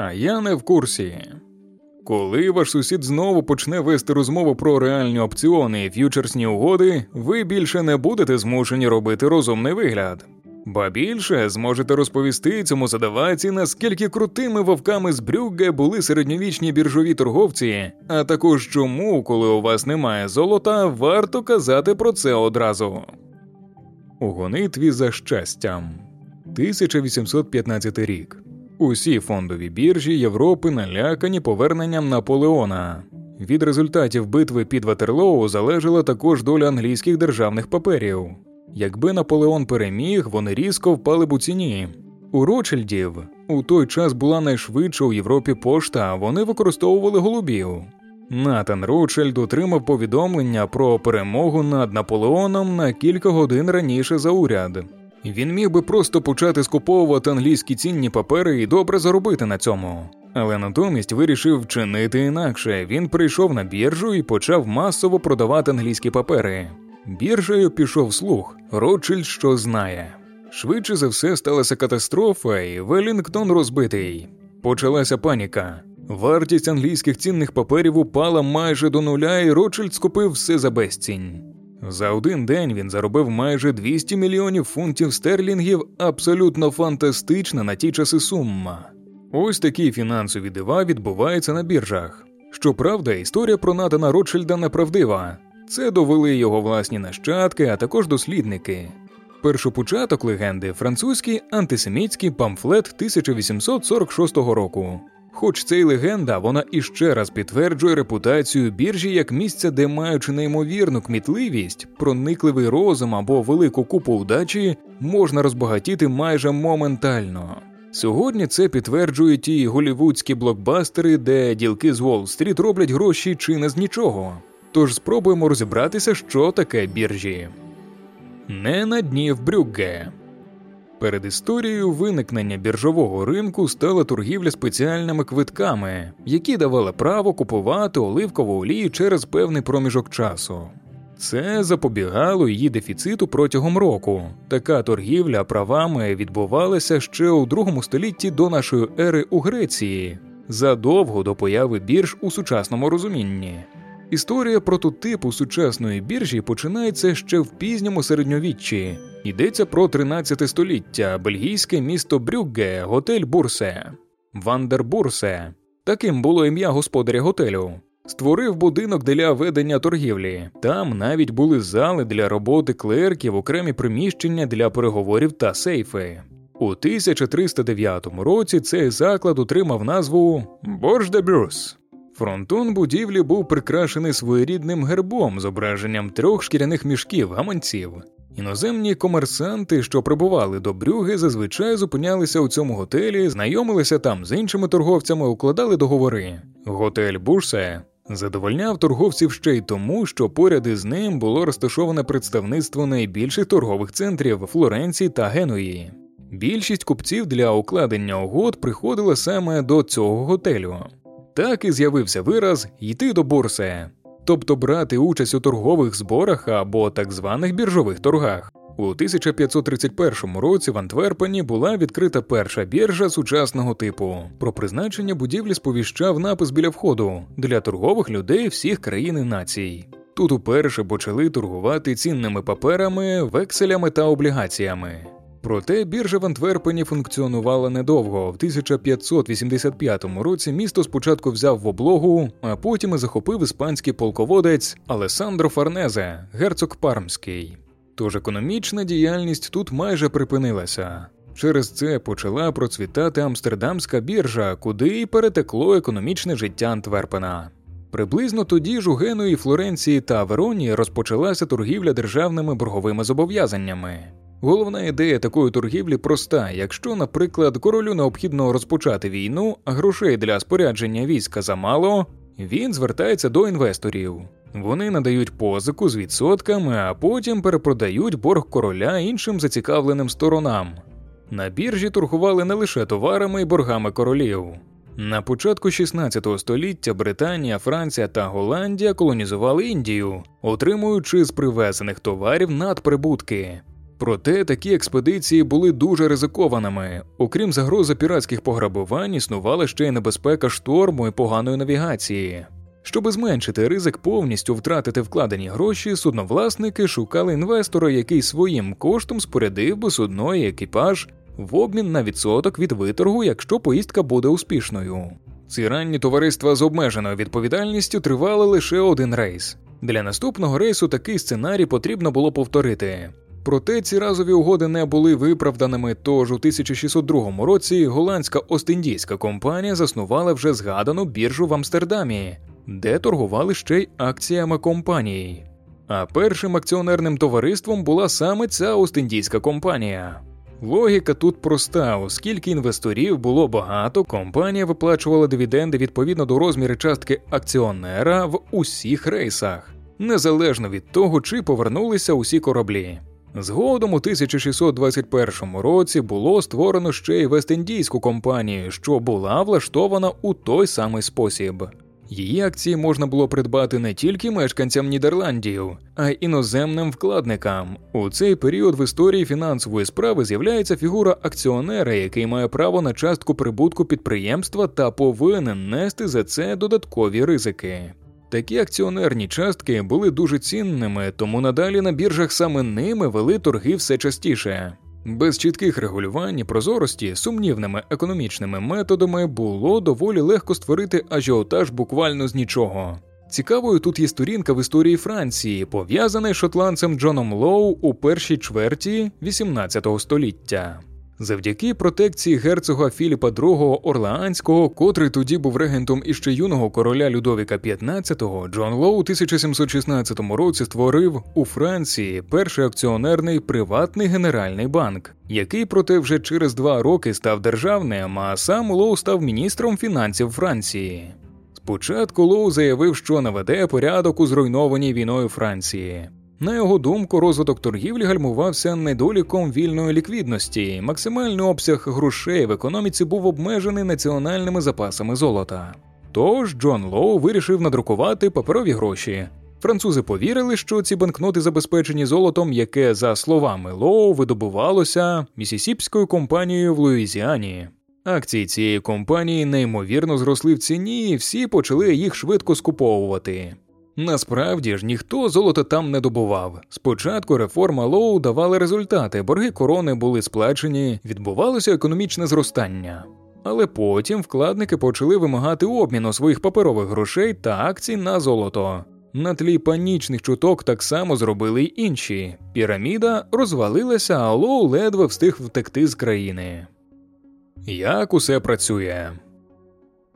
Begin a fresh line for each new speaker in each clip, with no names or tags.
А я не в курсі. Коли ваш сусід знову почне вести розмову про реальні опціони і ф'ючерсні угоди, ви більше не будете змушені робити розумний вигляд. Ба більше зможете розповісти цьому задаваці, наскільки крутими вовками з Брюгге були середньовічні біржові торговці, а також чому, коли у вас немає золота, варто казати про це одразу. У гонитві за щастям 1815 рік. Усі фондові біржі Європи налякані поверненням Наполеона. Від результатів битви під Ватерлоу залежала також доля англійських державних паперів. Якби Наполеон переміг, вони різко впали б у ціні. У Ротшильдів у той час була найшвидша у Європі пошта, вони використовували голубів. Натан Ротшильд отримав повідомлення про перемогу над Наполеоном на кілька годин раніше за уряд. Він міг би просто почати скуповувати англійські цінні папери і добре заробити на цьому. Але натомість вирішив вчинити інакше. Він прийшов на біржу і почав масово продавати англійські папери. Біржею пішов слух, Ротшильд що знає. Швидше за все сталася катастрофа, і Велінгтон розбитий. Почалася паніка. Вартість англійських цінних паперів упала майже до нуля, і Ротшильд скупив все за безцінь. За один день він заробив майже 200 мільйонів фунтів стерлінгів, абсолютно фантастична на ті часи сума. Ось такі фінансові дива відбуваються на біржах. Щоправда, історія про Натана Ротшильда неправдива. Це довели його власні нащадки, а також дослідники. Першопочаток легенди французький антисемітський памфлет 1846 року. Хоч це й легенда, вона іще раз підтверджує репутацію біржі як місця, де, маючи неймовірну кмітливість, проникливий розум або велику купу удачі, можна розбагатіти майже моментально. Сьогодні це підтверджують ті голівудські блокбастери, де ділки з Уолл-стріт роблять гроші чи не з нічого. Тож спробуємо розібратися, що таке біржі. Не на дні в Брюгге. Перед історією виникнення біржового ринку стала торгівля спеціальними квитками, які давали право купувати оливкову олію через певний проміжок часу. Це запобігало її дефіциту протягом року. Така торгівля правами відбувалася ще у другому столітті до нашої ери у Греції, задовго до появи бірж у сучасному розумінні. Історія прототипу сучасної біржі починається ще в пізньому середньовіччі. Йдеться про 13 століття, бельгійське місто Брюгге, готель Бурсе, Вандербурсе. Таким було ім'я господаря готелю. Створив будинок для ведення торгівлі. Там навіть були зали для роботи клерків, окремі приміщення для переговорів та сейфи. У 1309 році цей заклад отримав назву Борж. Фронтон будівлі був прикрашений своєрідним гербом зображенням трьох шкіряних мішків гаманців. Іноземні комерсанти, що прибували до Брюги, зазвичай зупинялися у цьому готелі, знайомилися там з іншими торговцями, укладали договори. Готель Бурсе задовольняв торговців ще й тому, що поряд із ним було розташоване представництво найбільших торгових центрів Флоренції та Генуї. Більшість купців для укладення угод приходила саме до цього готелю. Так і з'явився вираз йти до бурси, тобто брати участь у торгових зборах або так званих біржових торгах. У 1531 році в Антверпені була відкрита перша біржа сучасного типу. Про призначення будівлі сповіщав напис біля входу для торгових людей всіх країн і націй. Тут уперше почали торгувати цінними паперами, векселями та облігаціями. Проте біржа в Антверпені функціонувала недовго. В 1585 році місто спочатку взяв в облогу, а потім і захопив іспанський полководець Алесандро Фарнезе, герцог Пармський. Тож економічна діяльність тут майже припинилася. Через це почала процвітати Амстердамська біржа, куди й перетекло економічне життя Антверпена. Приблизно тоді ж у Генуї, Флоренції та Вероні розпочалася торгівля державними борговими зобов'язаннями. Головна ідея такої торгівлі проста: якщо, наприклад, королю необхідно розпочати війну, а грошей для спорядження війська замало, він звертається до інвесторів. Вони надають позику з відсотками, а потім перепродають борг короля іншим зацікавленим сторонам. На біржі торгували не лише товарами і боргами королів. На початку 16 століття Британія, Франція та Голландія колонізували Індію, отримуючи з привезених товарів надприбутки. Проте такі експедиції були дуже ризикованими. Окрім загрози піратських пограбувань, існувала ще й небезпека шторму і поганої навігації. Щоб зменшити ризик повністю втратити вкладені гроші, судновласники шукали інвестора, який своїм коштом спорядив би судно і екіпаж в обмін на відсоток від виторгу, якщо поїздка буде успішною. Ці ранні товариства з обмеженою відповідальністю тривали лише один рейс. Для наступного рейсу такий сценарій потрібно було повторити. Проте ці разові угоди не були виправданими. Тож у 1602 році голландська Ост-Індійська компанія заснувала вже згадану біржу в Амстердамі, де торгували ще й акціями компанії. А першим акціонерним товариством була саме ця Ост-Індійська компанія. Логіка тут проста, оскільки інвесторів було багато, компанія виплачувала дивіденди відповідно до розміру частки акціонера в усіх рейсах, незалежно від того, чи повернулися усі кораблі. Згодом у 1621 році було створено ще й Вест-Індійську компанію, що була влаштована у той самий спосіб. Її акції можна було придбати не тільки мешканцям Нідерландів, а й іноземним вкладникам. У цей період в історії фінансової справи з'являється фігура акціонера, який має право на частку прибутку підприємства та повинен нести за це додаткові ризики. Такі акціонерні частки були дуже цінними, тому надалі на біржах саме ними вели торги все частіше. Без чітких регулювань і прозорості сумнівними економічними методами було доволі легко створити ажіотаж буквально з нічого. Цікавою тут є сторінка в історії Франції, пов'язана з шотландцем Джоном Лоу у першій чверті XVIII століття. Завдяки протекції герцога Філіпа II Орлеанського, котрий тоді був регентом іще юного короля Людовіка XV, Джон Лоу у 1716 році створив у Франції перший акціонерний приватний генеральний банк, який, проте, вже через два роки став державним, а сам Лоу став міністром фінансів Франції. Спочатку Лоу заявив, що наведе порядок у зруйнованій війною Франції. На його думку, розвиток торгівлі гальмувався недоліком вільної ліквідності. Максимальний обсяг грошей в економіці був обмежений національними запасами золота. Тож Джон Лоу вирішив надрукувати паперові гроші. Французи повірили, що ці банкноти забезпечені золотом, яке, за словами Лоу, видобувалося місісіпською компанією в Луїзіані. Акції цієї компанії неймовірно зросли в ціні, і всі почали їх швидко скуповувати. Насправді ж ніхто золота там не добував. Спочатку реформа Лоу давала результати, борги корони були сплачені, відбувалося економічне зростання. Але потім вкладники почали вимагати обміну своїх паперових грошей та акцій на золото. На тлі панічних чуток так само зробили й інші. Піраміда розвалилася, а Лоу ледве встиг втекти з країни. Як усе працює?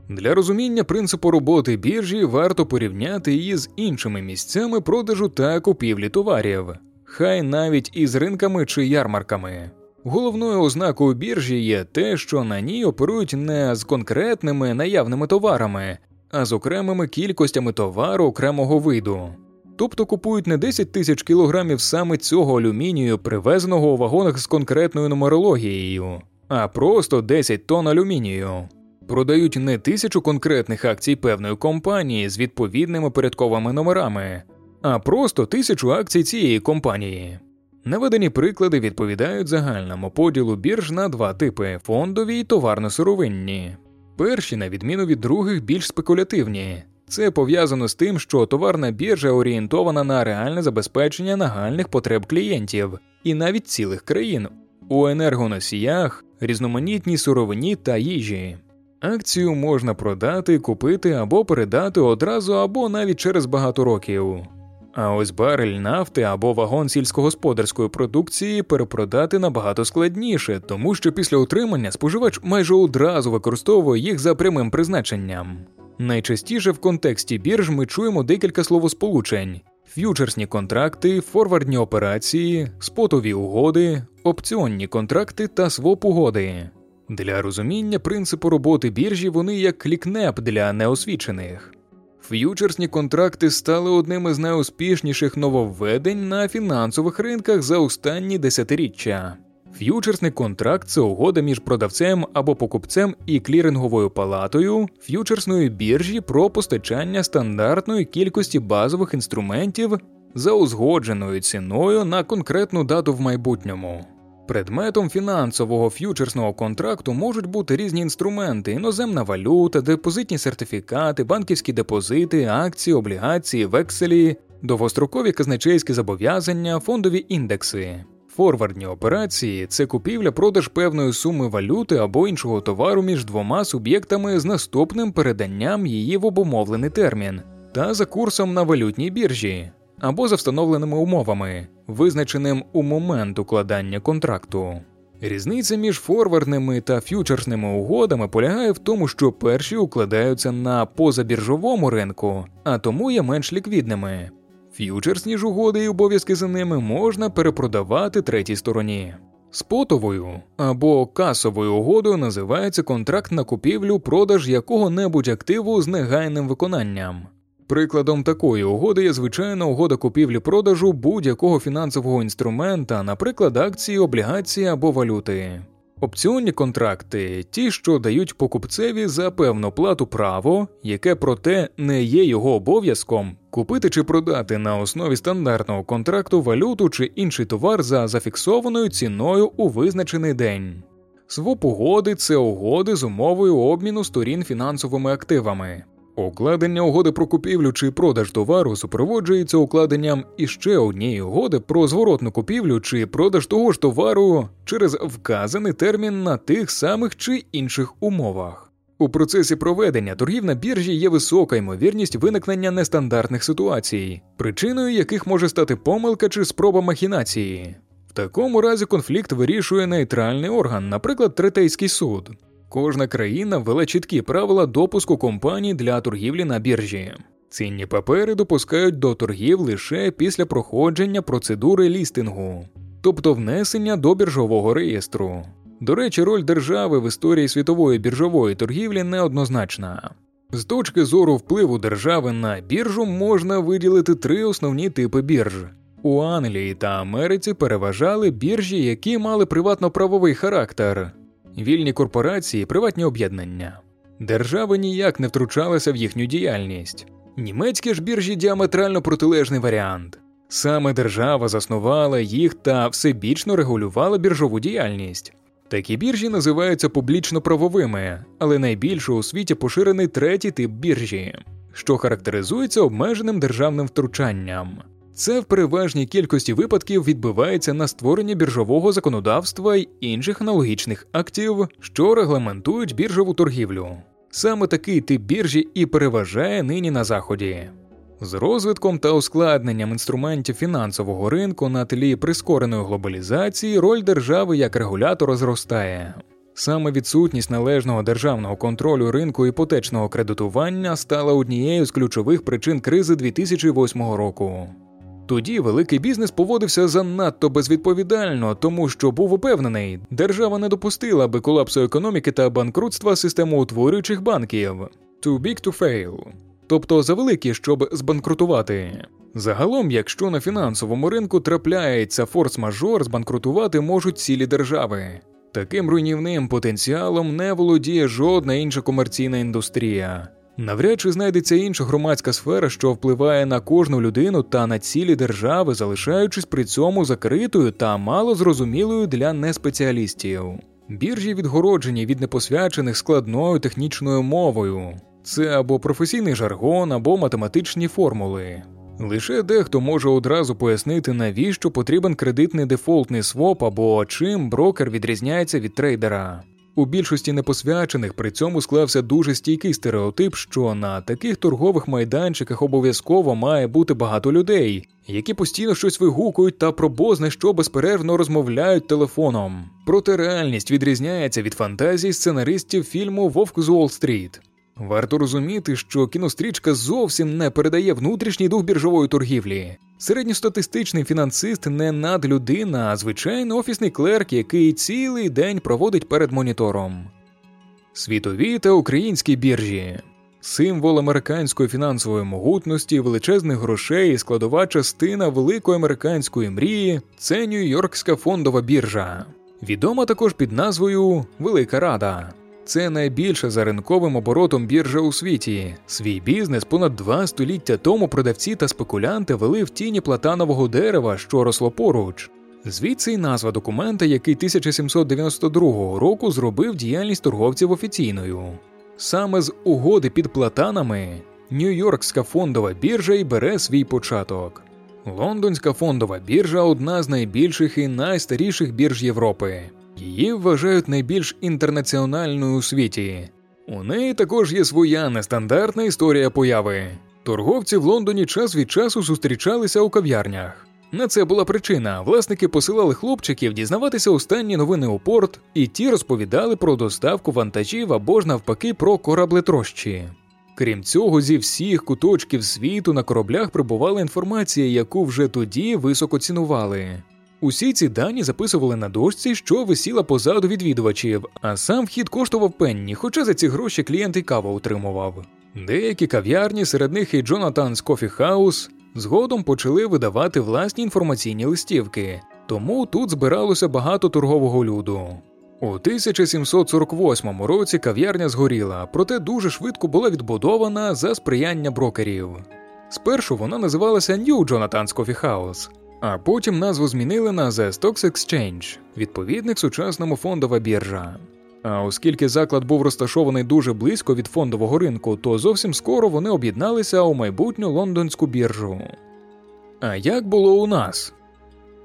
Для розуміння принципу роботи біржі варто порівняти її з іншими місцями продажу та купівлі товарів, хай навіть із ринками чи ярмарками. Головною ознакою біржі є те, що на ній оперують не з конкретними наявними товарами, а з окремими кількостями товару окремого виду. Тобто купують не 10 тисяч кілограмів саме цього алюмінію, привезеного у вагонах з конкретною нумерологією, а просто 10 тонн алюмінію продають не тисячу конкретних акцій певної компанії з відповідними порядковими номерами, а просто тисячу акцій цієї компанії. Наведені приклади відповідають загальному поділу бірж на два типи фондові і товарно-сировинні. Перші, на відміну від других, більш спекулятивні. Це пов'язано з тим, що товарна біржа орієнтована на реальне забезпечення нагальних потреб клієнтів і навіть цілих країн у енергоносіях, різноманітній сировині та їжі. Акцію можна продати, купити або передати одразу, або навіть через багато років. А ось барель нафти або вагон сільськогосподарської продукції перепродати набагато складніше, тому що після утримання споживач майже одразу використовує їх за прямим призначенням. Найчастіше в контексті бірж ми чуємо декілька словосполучень: ф'ючерсні контракти, форвардні операції, спотові угоди, опціонні контракти та своп угоди. Для розуміння принципу роботи біржі вони як клікнеп для неосвічених. Ф'ючерсні контракти стали одним із найуспішніших нововведень на фінансових ринках за останні десятиріччя. Ф'ючерсний контракт це угода між продавцем або покупцем і кліринговою палатою ф'ючерсної біржі про постачання стандартної кількості базових інструментів за узгодженою ціною на конкретну дату в майбутньому. Предметом фінансового ф'ючерсного контракту можуть бути різні інструменти: іноземна валюта, депозитні сертифікати, банківські депозити, акції, облігації, векселі, довгострокові казначейські зобов'язання, фондові індекси. Форвардні операції це купівля-продаж певної суми валюти або іншого товару між двома суб'єктами з наступним переданням її в обумовлений термін та за курсом на валютній біржі або за встановленими умовами, визначеним у момент укладання контракту. Різниця між форвардними та ф'ючерсними угодами полягає в тому, що перші укладаються на позабіржовому ринку, а тому є менш ліквідними. Ф'ючерсні ж угоди і обов'язки за ними можна перепродавати третій стороні. Спотовою або касовою угодою називається контракт на купівлю продаж якого-небудь активу з негайним виконанням. Прикладом такої угоди є звичайна угода купівлі-продажу будь-якого фінансового інструмента, наприклад, акції, облігації або валюти. Опціонні контракти ті, що дають покупцеві за певну плату право, яке проте не є його обов'язком, купити чи продати на основі стандартного контракту валюту чи інший товар за зафіксованою ціною у визначений день. Своп угоди це угоди з умовою обміну сторін фінансовими активами. Укладення угоди про купівлю чи продаж товару супроводжується укладенням іще однієї угоди про зворотну купівлю чи продаж того ж товару через вказаний термін на тих самих чи інших умовах. У процесі проведення торгів на біржі є висока ймовірність виникнення нестандартних ситуацій, причиною яких може стати помилка чи спроба махінації. В такому разі конфлікт вирішує нейтральний орган, наприклад, третейський суд. Кожна країна ввела чіткі правила допуску компаній для торгівлі на біржі. Цінні папери допускають до торгів лише після проходження процедури лістингу, тобто внесення до біржового реєстру. До речі, роль держави в історії світової біржової торгівлі неоднозначна. З точки зору впливу держави на біржу можна виділити три основні типи бірж. У Англії та Америці переважали біржі, які мали приватно-правовий характер вільні корпорації, приватні об'єднання. Держава ніяк не втручалася в їхню діяльність. Німецькі ж біржі діаметрально протилежний варіант. Саме держава заснувала їх та всебічно регулювала біржову діяльність. Такі біржі називаються публічно-правовими, але найбільше у світі поширений третій тип біржі, що характеризується обмеженим державним втручанням. Це в переважній кількості випадків відбувається на створенні біржового законодавства й інших аналогічних актів, що регламентують біржову торгівлю. Саме такий тип біржі і переважає нині на заході. З розвитком та ускладненням інструментів фінансового ринку на тлі прискореної глобалізації роль держави як регулятора зростає. Саме відсутність належного державного контролю ринку іпотечного кредитування стала однією з ключових причин кризи 2008 року. Тоді великий бізнес поводився занадто безвідповідально, тому що був упевнений, держава не допустила би колапсу економіки та банкрутства системоутворюючих банків too big to fail, тобто завеликі, щоб збанкрутувати. Загалом, якщо на фінансовому ринку трапляється форс-мажор, збанкрутувати можуть цілі держави. Таким руйнівним потенціалом не володіє жодна інша комерційна індустрія. Навряд чи знайдеться інша громадська сфера, що впливає на кожну людину та на цілі держави, залишаючись при цьому закритою та мало зрозумілою для неспеціалістів. Біржі відгороджені від непосвячених складною технічною мовою. Це або професійний жаргон, або математичні формули. Лише дехто може одразу пояснити, навіщо потрібен кредитний дефолтний своп або чим брокер відрізняється від трейдера. У більшості непосвячених при цьому склався дуже стійкий стереотип, що на таких торгових майданчиках обов'язково має бути багато людей, які постійно щось вигукують та про бозне що безперервно розмовляють телефоном. Проте реальність відрізняється від фантазій сценаристів фільму Вовк з Уолл-стріт. Варто розуміти, що кінострічка зовсім не передає внутрішній дух біржової торгівлі. Середньостатистичний фінансист не надлюдина, а звичайний офісний клерк, який цілий день проводить перед монітором. Світові та українські біржі. Символ американської фінансової могутності, величезних грошей і складова частина великої американської мрії це Нью-Йоркська фондова біржа, відома також під назвою Велика Рада. Це найбільша за ринковим оборотом біржа у світі. Свій бізнес понад два століття тому продавці та спекулянти вели в тіні платанового дерева, що росло поруч. Звідси й назва документа, який 1792 року зробив діяльність торговців офіційною. Саме з угоди під платанами Нью-Йоркська фондова біржа й бере свій початок. Лондонська фондова біржа одна з найбільших і найстаріших бірж Європи. Її вважають найбільш інтернаціональною у світі. У неї також є своя нестандартна історія появи. Торговці в Лондоні час від часу зустрічалися у кав'ярнях. На це була причина. Власники посилали хлопчиків дізнаватися останні новини у порт, і ті розповідали про доставку вантажів або ж навпаки про кораблетрощі. Крім цього, зі всіх куточків світу на кораблях прибувала інформація, яку вже тоді високо цінували. Усі ці дані записували на дошці, що висіла позаду відвідувачів, а сам вхід коштував пенні, хоча за ці гроші клієнт і каву отримував. Деякі кав'ярні, серед них і Джонатанс Кофі Хаус, згодом почали видавати власні інформаційні листівки, тому тут збиралося багато торгового люду. У 1748 році кав'ярня згоріла, проте дуже швидко була відбудована за сприяння брокерів. Спершу вона називалася New Jonathan's Coffee House, а потім назву змінили на The Stocks Exchange, відповідник сучасному фондова біржа. А оскільки заклад був розташований дуже близько від фондового ринку, то зовсім скоро вони об'єдналися у майбутню лондонську біржу. А як було у нас?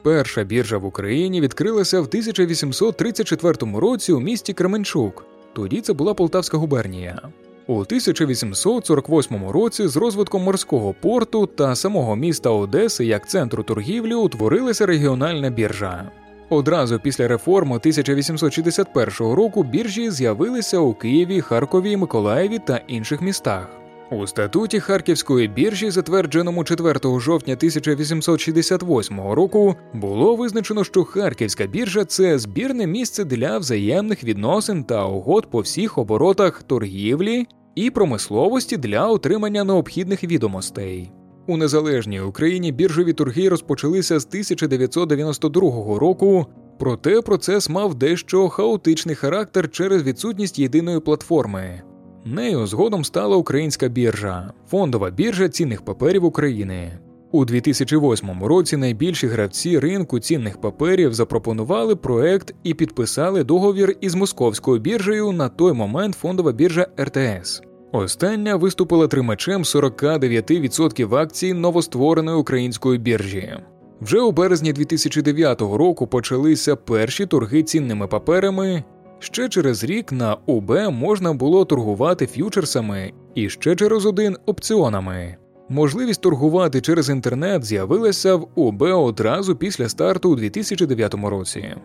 Перша біржа в Україні відкрилася в 1834 році у місті Кременчук. Тоді це була Полтавська губернія. У 1848 році з розвитком морського порту та самого міста Одеси як центру торгівлі утворилася регіональна біржа. Одразу після реформи 1861 року біржі з'явилися у Києві, Харкові, Миколаєві та інших містах. У статуті Харківської біржі, затвердженому 4 жовтня 1868 року, було визначено, що Харківська біржа це збірне місце для взаємних відносин та угод по всіх оборотах торгівлі і промисловості для отримання необхідних відомостей. У незалежній Україні біржові торги розпочалися з 1992 року, проте процес мав дещо хаотичний характер через відсутність єдиної платформи. Нею згодом стала Українська біржа, фондова біржа цінних паперів України. У 2008 році найбільші гравці ринку цінних паперів запропонували проект і підписали договір із московською біржею на той момент фондова біржа РТС. Остання виступила тримачем 49% акцій новоствореної української біржі. Вже у березні 2009 року почалися перші торги цінними паперами. Ще через рік на УБ можна було торгувати ф'ючерсами і ще через один опціонами. Можливість торгувати через інтернет з'явилася в УБ одразу після старту у 2009 році.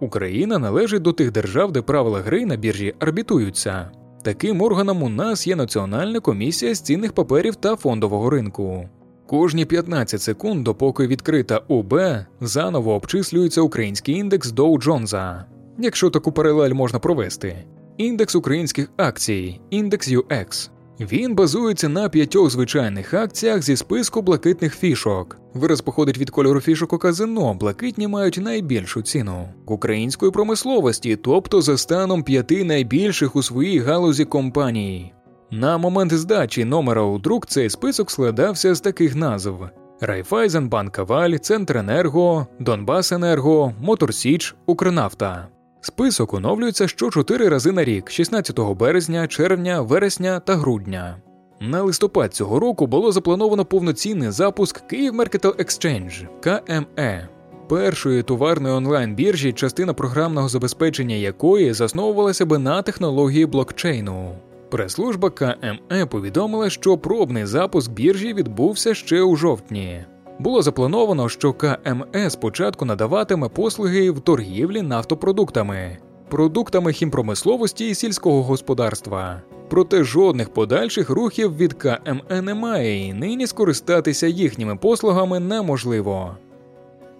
Україна належить до тих держав, де правила гри на біржі арбітуються. Таким органом у нас є Національна комісія з цінних паперів та фондового ринку. Кожні 15 секунд, допоки відкрита УБ, заново обчислюється український індекс Доу Джонса, якщо таку паралель можна провести. Індекс українських акцій, індекс UX. Він базується на п'ятьох звичайних акціях зі списку блакитних фішок. Вираз походить від кольору фішок у казино. Блакитні мають найбільшу ціну української промисловості, тобто за станом п'яти найбільших у своїй галузі компаній. На момент здачі номера у друк цей список складався з таких назв: Райффайзен Банк Аваль, Центренерго, Донбасенерго, Моторсіч, Укрнафта. Список оновлюється що 4 рази на рік 16 березня, червня, вересня та грудня. На листопад цього року було заплановано повноцінний запуск Kyiv Mercantile Exchange KME, першої товарної онлайн-біржі, частина програмного забезпечення якої засновувалася би на технології блокчейну. Прес-служба КМЕ повідомила, що пробний запуск біржі відбувся ще у жовтні. Було заплановано, що КМЕ спочатку надаватиме послуги в торгівлі нафтопродуктами, продуктами хімпромисловості і сільського господарства. Проте жодних подальших рухів від КМЕ немає, і нині скористатися їхніми послугами неможливо.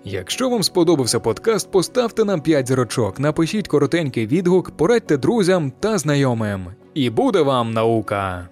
Якщо вам сподобався подкаст, поставте нам 5 зірочок, напишіть коротенький відгук, порадьте друзям та знайомим. І буде вам наука!